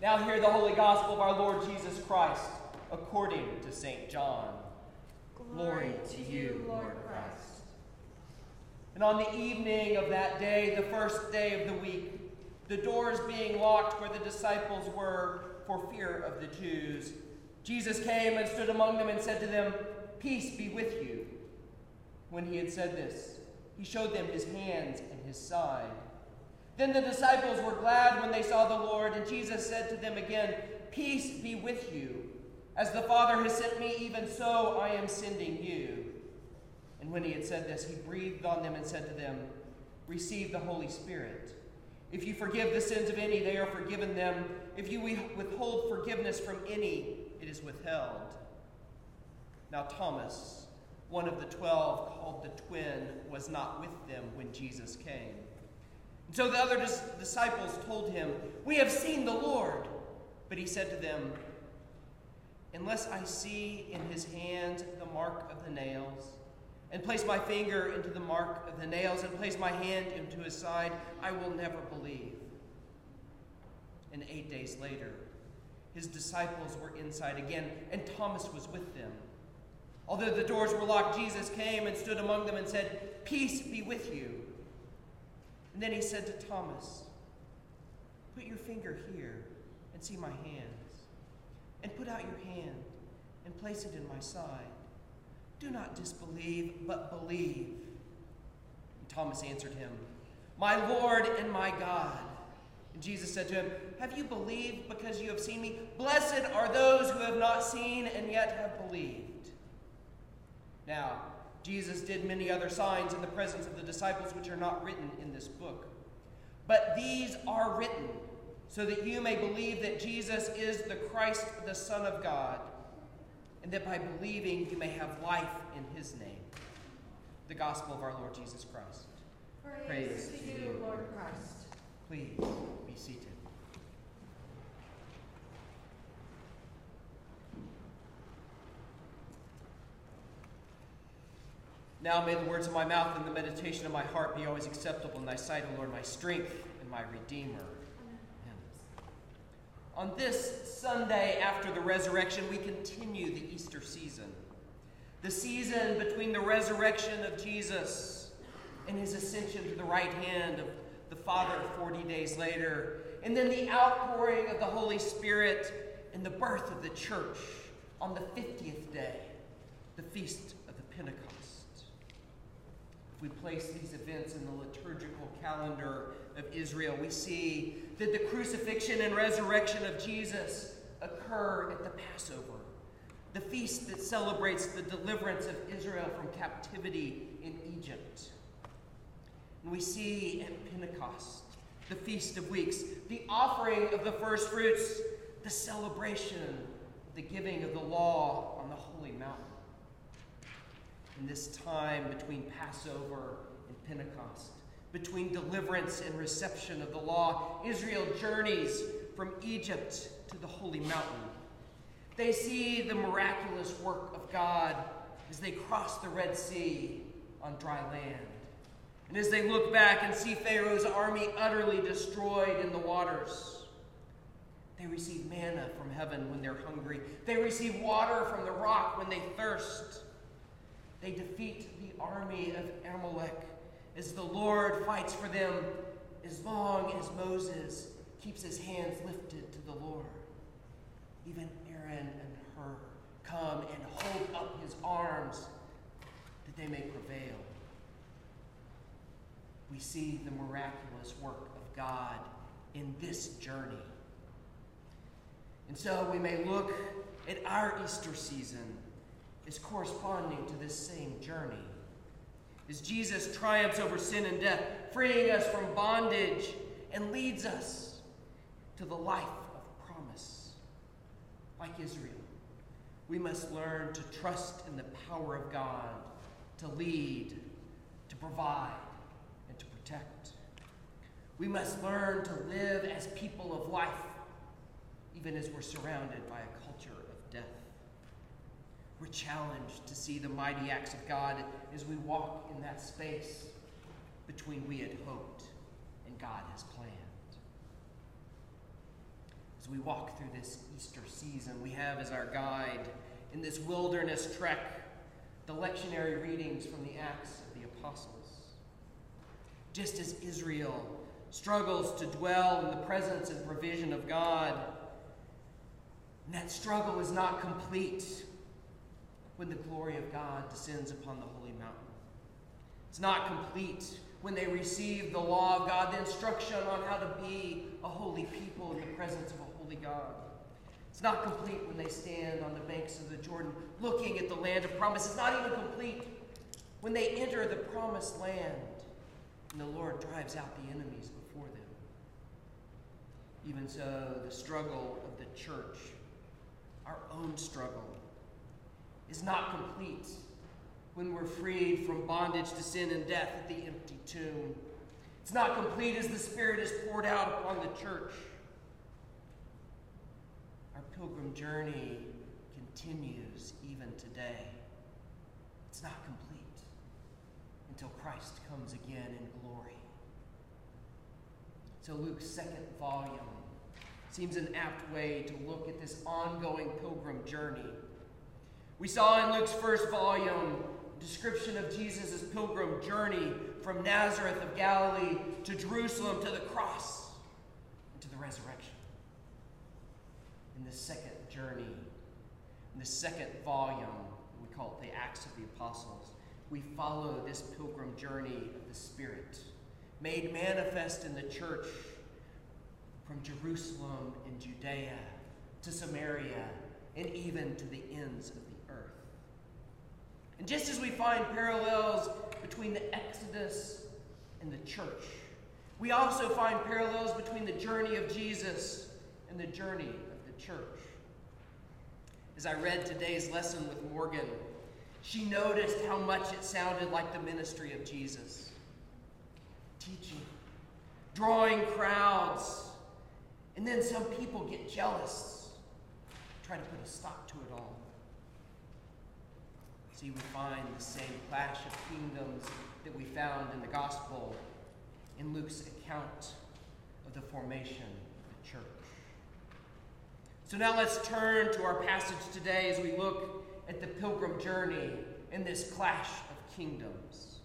Now hear the holy gospel of our Lord Jesus Christ according to St. John. Glory to you, Lord Christ. And on the evening of that day, the first day of the week, the doors being locked where the disciples were for fear of the Jews, Jesus came and stood among them and said to them, Peace be with you. When he had said this, he showed them his hands and his side. Then the disciples were glad when they saw the Lord, and Jesus said to them again, Peace be with you. As the Father has sent me, even so I am sending you. And when he had said this, he breathed on them and said to them, Receive the Holy Spirit. If you forgive the sins of any, they are forgiven them. If you withhold forgiveness from any, it is withheld. Now, Thomas, one of the twelve, called the twin, was not with them when Jesus came. So the other dis- disciples told him, We have seen the Lord. But he said to them, Unless I see in his hand the mark of the nails, and place my finger into the mark of the nails, and place my hand into his side, I will never believe. And eight days later, his disciples were inside again, and Thomas was with them. Although the doors were locked, Jesus came and stood among them and said, Peace be with you. And then he said to Thomas, Put your finger here and see my hands, and put out your hand and place it in my side. Do not disbelieve, but believe. And Thomas answered him, My Lord and my God. And Jesus said to him, Have you believed because you have seen me? Blessed are those who have not seen and yet have believed. Now, Jesus did many other signs in the presence of the disciples, which are not written in this book. But these are written so that you may believe that Jesus is the Christ, the Son of God, and that by believing you may have life in his name. The gospel of our Lord Jesus Christ. Praise, Praise to you, Lord Christ. Please be seated. Now may the words of my mouth and the meditation of my heart be always acceptable in thy sight, O Lord, my strength and my redeemer. Amen. On this Sunday after the resurrection, we continue the Easter season. The season between the resurrection of Jesus and his ascension to the right hand of the Father 40 days later, and then the outpouring of the Holy Spirit and the birth of the church on the 50th day, the feast of the Pentecost. We place these events in the liturgical calendar of Israel, we see that the crucifixion and resurrection of Jesus occur at the Passover, the feast that celebrates the deliverance of Israel from captivity in Egypt. And we see at Pentecost, the Feast of Weeks, the offering of the first fruits, the celebration, the giving of the law on the holy mountain in this time between Passover and Pentecost, between deliverance and reception of the law, Israel journeys from Egypt to the holy mountain. They see the miraculous work of God as they cross the Red Sea on dry land. And as they look back and see Pharaoh's army utterly destroyed in the waters, they receive manna from heaven when they're hungry. They receive water from the rock when they thirst. They defeat the army of Amalek as the Lord fights for them as long as Moses keeps his hands lifted to the Lord. Even Aaron and Hur come and hold up his arms that they may prevail. We see the miraculous work of God in this journey. And so we may look at our Easter season is corresponding to this same journey. As Jesus triumphs over sin and death, freeing us from bondage and leads us to the life of promise. Like Israel, we must learn to trust in the power of God to lead, to provide, and to protect. We must learn to live as people of life, even as we're surrounded by a culture we're challenged to see the mighty acts of God as we walk in that space between we had hoped and God has planned. As we walk through this Easter season, we have as our guide in this wilderness trek the lectionary readings from the Acts of the Apostles. Just as Israel struggles to dwell in the presence and provision of God, and that struggle is not complete when the glory of God descends upon the holy mountain. It's not complete when they receive the law of God, the instruction on how to be a holy people in the presence of a holy God. It's not complete when they stand on the banks of the Jordan looking at the land of promise. It's not even complete when they enter the promised land and the Lord drives out the enemies before them. Even so, the struggle of the church, our own struggle, is not complete when we're freed from bondage to sin and death at the empty tomb. It's not complete as the Spirit is poured out upon the church. Our pilgrim journey continues even today. It's not complete until Christ comes again in glory. So, Luke's second volume seems an apt way to look at this ongoing pilgrim journey. We saw in Luke's first volume description of Jesus' pilgrim journey from Nazareth of Galilee to Jerusalem to the cross and to the resurrection. In the second journey, in the second volume, we call it the Acts of the Apostles, we follow this pilgrim journey of the Spirit, made manifest in the church from Jerusalem and Judea to Samaria and even to the ends of. And just as we find parallels between the Exodus and the church, we also find parallels between the journey of Jesus and the journey of the church. As I read today's lesson with Morgan, she noticed how much it sounded like the ministry of Jesus teaching, drawing crowds, and then some people get jealous, try to put a stop to it all. See, we find the same clash of kingdoms that we found in the gospel in Luke's account of the formation of the church. So now let's turn to our passage today as we look at the pilgrim journey in this clash of kingdoms.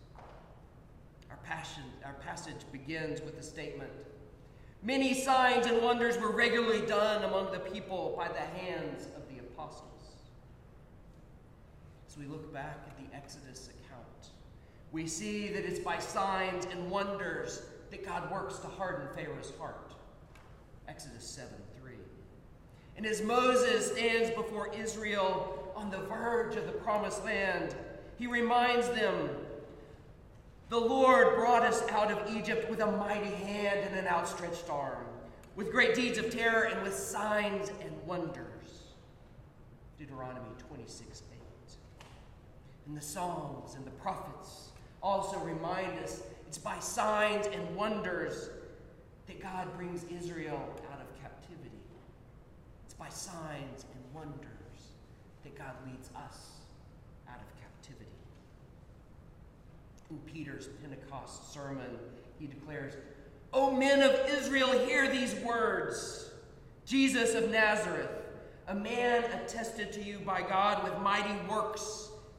Our, passion, our passage begins with the statement Many signs and wonders were regularly done among the people by the hands of the apostles. As we look back at the Exodus account, we see that it's by signs and wonders that God works to harden Pharaoh's heart. Exodus 7 3. And as Moses stands before Israel on the verge of the promised land, he reminds them The Lord brought us out of Egypt with a mighty hand and an outstretched arm, with great deeds of terror and with signs and wonders. Deuteronomy 26 8. And the Psalms and the prophets also remind us it's by signs and wonders that God brings Israel out of captivity. It's by signs and wonders that God leads us out of captivity. In Peter's Pentecost sermon, he declares, O men of Israel, hear these words Jesus of Nazareth, a man attested to you by God with mighty works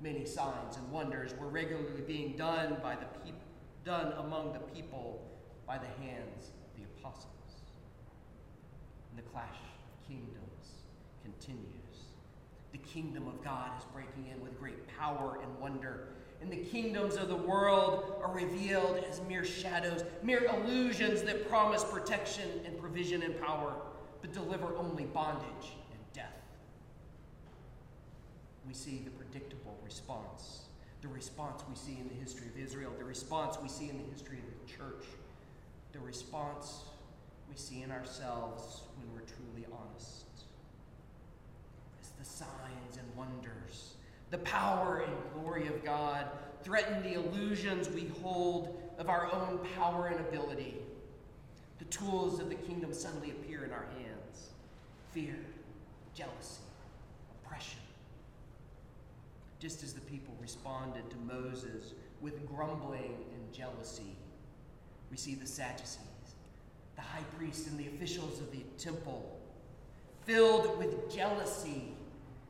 Many signs and wonders were regularly being done by the people done among the people by the hands of the apostles. And the clash of kingdoms continues. The kingdom of God is breaking in with great power and wonder. And the kingdoms of the world are revealed as mere shadows, mere illusions that promise protection and provision and power, but deliver only bondage. We see the predictable response, the response we see in the history of Israel, the response we see in the history of the church, the response we see in ourselves when we're truly honest As the signs and wonders, the power and glory of God threaten the illusions we hold of our own power and ability. The tools of the kingdom suddenly appear in our hands fear, jealousy, oppression. Just as the people responded to Moses with grumbling and jealousy, we see the Sadducees, the high priests, and the officials of the temple filled with jealousy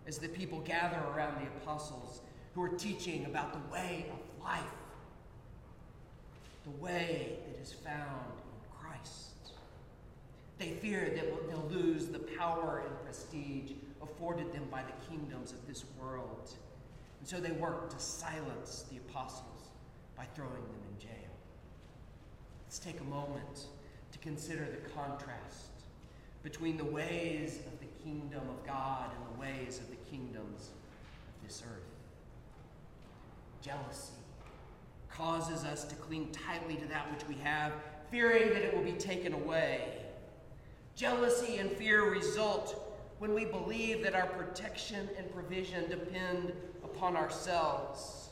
as the people gather around the apostles who are teaching about the way of life, the way that is found in Christ. They fear that they'll lose the power and prestige afforded them by the kingdoms of this world. And so they worked to silence the apostles by throwing them in jail. Let's take a moment to consider the contrast between the ways of the kingdom of God and the ways of the kingdoms of this earth. Jealousy causes us to cling tightly to that which we have, fearing that it will be taken away. Jealousy and fear result when we believe that our protection and provision depend upon ourselves,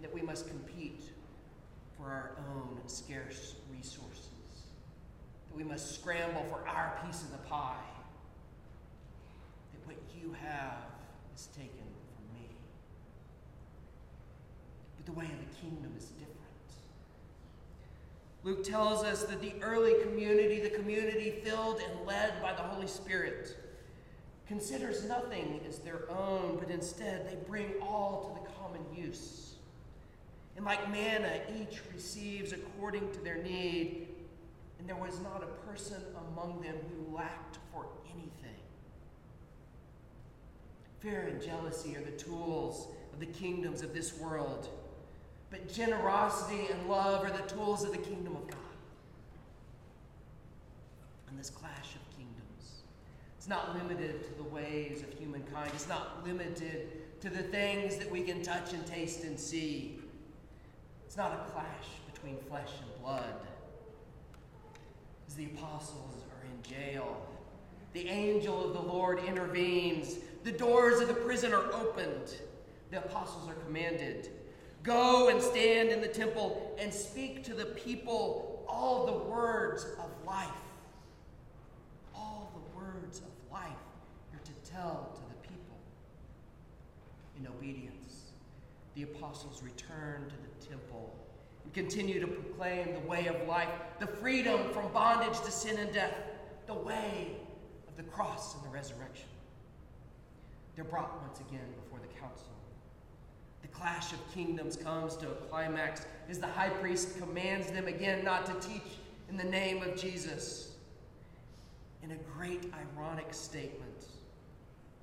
that we must compete for our own scarce resources, that we must scramble for our piece of the pie, that what you have is taken from me. But the way of the kingdom is different. Luke tells us that the early community, the community filled and led by the Holy Spirit, considers nothing as their own, but instead they bring all to the common use. And like manna, each receives according to their need, and there was not a person among them who lacked for anything. Fear and jealousy are the tools of the kingdoms of this world, but generosity and love are the tools of the kingdom of God. And this clash of it's not limited to the ways of humankind, it's not limited to the things that we can touch and taste and see. It's not a clash between flesh and blood. As the apostles are in jail, the angel of the Lord intervenes. The doors of the prison are opened. The apostles are commanded Go and stand in the temple and speak to the people all the words of life. All the words of life you're to tell to the people. In obedience, the apostles return to the temple and continue to proclaim the way of life, the freedom from bondage to sin and death, the way of the cross and the resurrection. They're brought once again before the council. The clash of kingdoms comes to a climax as the high priest commands them again not to teach in the name of Jesus. In a great ironic statement,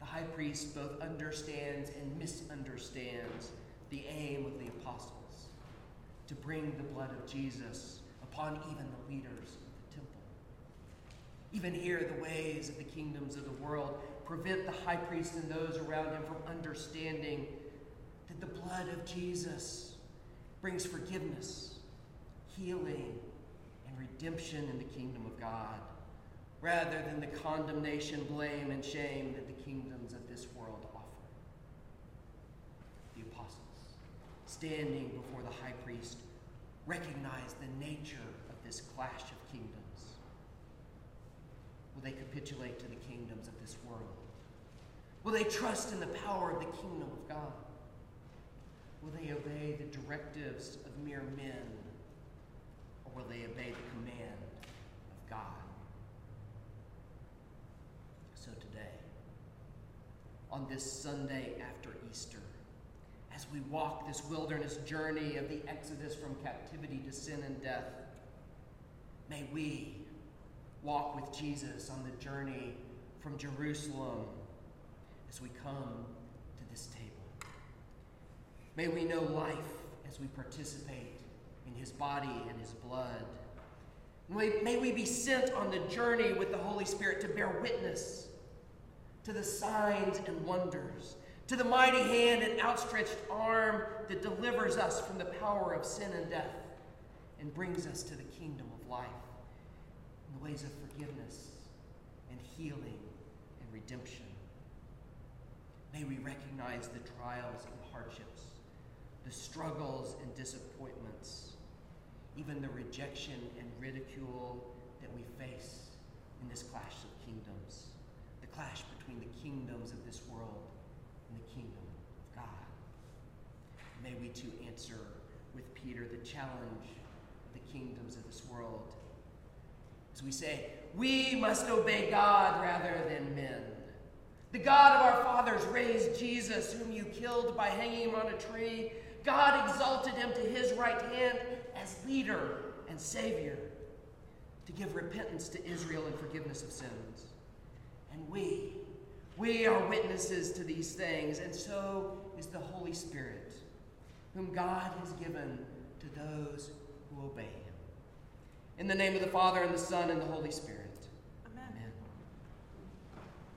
high priest both understands and misunderstands the aim of the apostles to bring the blood of Jesus upon even the leaders of the temple. Even here, the ways of the kingdoms of the world prevent the high priest and those around him from understanding that the blood of Jesus brings forgiveness, healing, and redemption in the kingdom of God, rather than the condemnation, blame, and shame that the kingdoms of this world offer. The apostles, standing before the high priest, recognize the nature of this clash of kingdoms. Will they capitulate to the kingdoms of this world? Will they trust in the power of the kingdom of God? Will they obey the directives of mere men? Or will they obey the command of God? So today, on this Sunday after Easter, as we walk this wilderness journey of the exodus from captivity to sin and death, may we walk with Jesus on the journey from Jerusalem as we come to this table. May we know life as we participate in his body and his blood. May, may we be sent on the journey with the Holy Spirit to bear witness to the signs and wonders, to the mighty hand and outstretched arm that delivers us from the power of sin and death and brings us to the kingdom of life in the ways of forgiveness and healing and redemption. May we recognize the trials and hardships, the struggles and disappointments, even the rejection and ridicule that we face in this clash of kingdoms, clash between the kingdoms of this world and the kingdom of God. May we too answer with Peter the challenge of the kingdoms of this world. As we say, we must obey God rather than men. The God of our fathers raised Jesus, whom you killed by hanging him on a tree. God exalted him to his right hand as leader and savior to give repentance to Israel and forgiveness of sins. And we, we are witnesses to these things, and so is the Holy Spirit, whom God has given to those who obey him. In the name of the Father, and the Son, and the Holy Spirit.